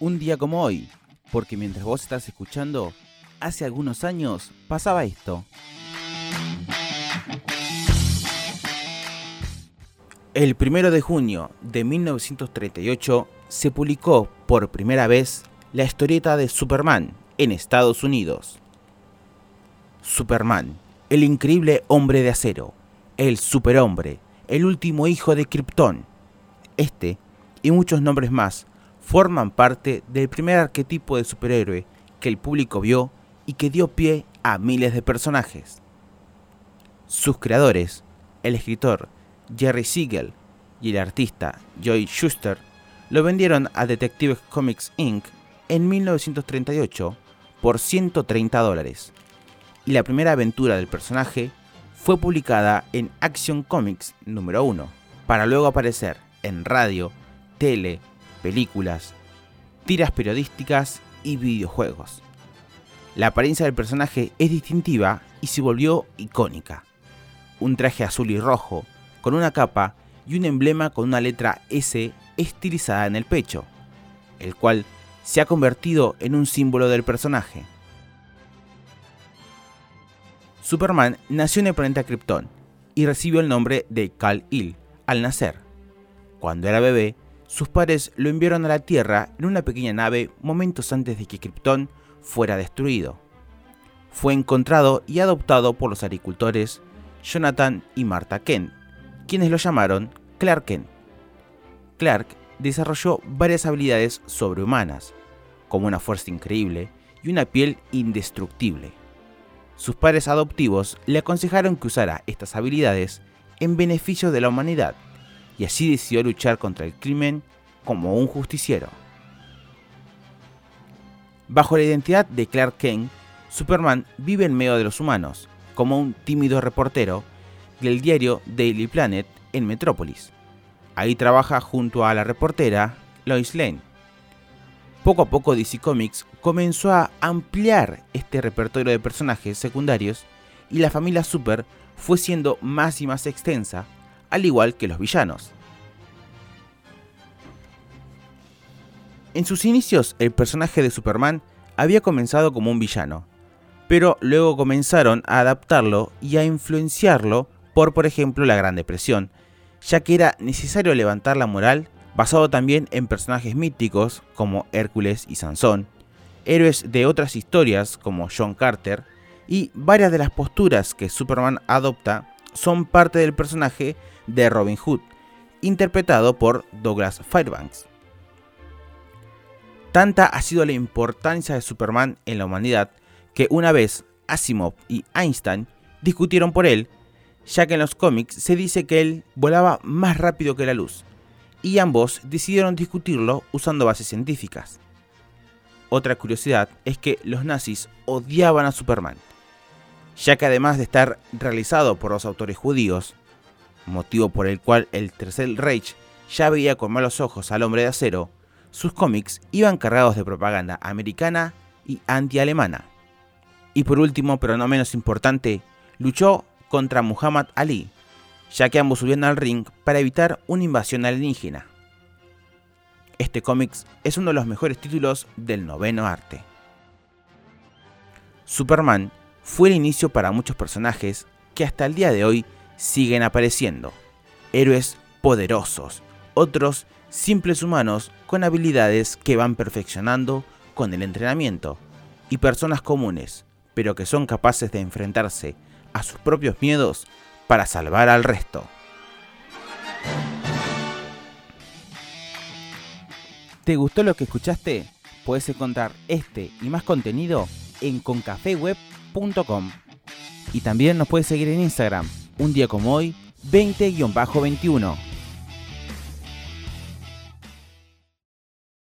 un día como hoy, porque mientras vos estás escuchando, hace algunos años pasaba esto. El primero de junio de 1938 se publicó por primera vez la historieta de Superman en Estados Unidos. Superman, el increíble hombre de acero, el superhombre, el último hijo de Krypton. Este y muchos nombres más forman parte del primer arquetipo de superhéroe que el público vio y que dio pie a miles de personajes. Sus creadores, el escritor Jerry Siegel y el artista Joy Schuster, lo vendieron a Detective Comics Inc. en 1938 por 130 dólares. Y la primera aventura del personaje fue publicada en Action Comics número 1, para luego aparecer en radio, tele, películas, tiras periodísticas y videojuegos. La apariencia del personaje es distintiva y se volvió icónica. Un traje azul y rojo, con una capa y un emblema con una letra S estilizada en el pecho, el cual se ha convertido en un símbolo del personaje. Superman nació en el planeta Krypton y recibió el nombre de Kal-El al nacer. Cuando era bebé, sus padres lo enviaron a la Tierra en una pequeña nave momentos antes de que Krypton fuera destruido. Fue encontrado y adoptado por los agricultores Jonathan y Martha Kent, quienes lo llamaron Clark Kent. Clark desarrolló varias habilidades sobrehumanas, como una fuerza increíble y una piel indestructible. Sus padres adoptivos le aconsejaron que usara estas habilidades en beneficio de la humanidad y así decidió luchar contra el crimen como un justiciero. Bajo la identidad de Clark Kent, Superman vive en medio de los humanos, como un tímido reportero del diario Daily Planet en Metrópolis. Ahí trabaja junto a la reportera Lois Lane. Poco a poco DC Comics comenzó a ampliar este repertorio de personajes secundarios y la familia Super fue siendo más y más extensa al igual que los villanos. En sus inicios, el personaje de Superman había comenzado como un villano, pero luego comenzaron a adaptarlo y a influenciarlo por, por ejemplo, la Gran Depresión, ya que era necesario levantar la moral basado también en personajes míticos como Hércules y Sansón, héroes de otras historias como John Carter, y varias de las posturas que Superman adopta son parte del personaje de Robin Hood, interpretado por Douglas Fairbanks. Tanta ha sido la importancia de Superman en la humanidad que una vez Asimov y Einstein discutieron por él, ya que en los cómics se dice que él volaba más rápido que la luz, y ambos decidieron discutirlo usando bases científicas. Otra curiosidad es que los nazis odiaban a Superman, ya que además de estar realizado por los autores judíos, motivo por el cual el Tercer Reich ya veía con malos ojos al hombre de acero, sus cómics iban cargados de propaganda americana y anti-alemana. Y por último, pero no menos importante, luchó contra Muhammad Ali, ya que ambos subían al ring para evitar una invasión alienígena. Este cómics es uno de los mejores títulos del noveno arte. Superman fue el inicio para muchos personajes que hasta el día de hoy siguen apareciendo. Héroes poderosos, otros simples humanos con habilidades que van perfeccionando con el entrenamiento, y personas comunes, pero que son capaces de enfrentarse a sus propios miedos para salvar al resto. ¿Te gustó lo que escuchaste? Puedes encontrar este y más contenido en concafeweb.com. Y también nos puedes seguir en Instagram, un día como hoy, 20-21.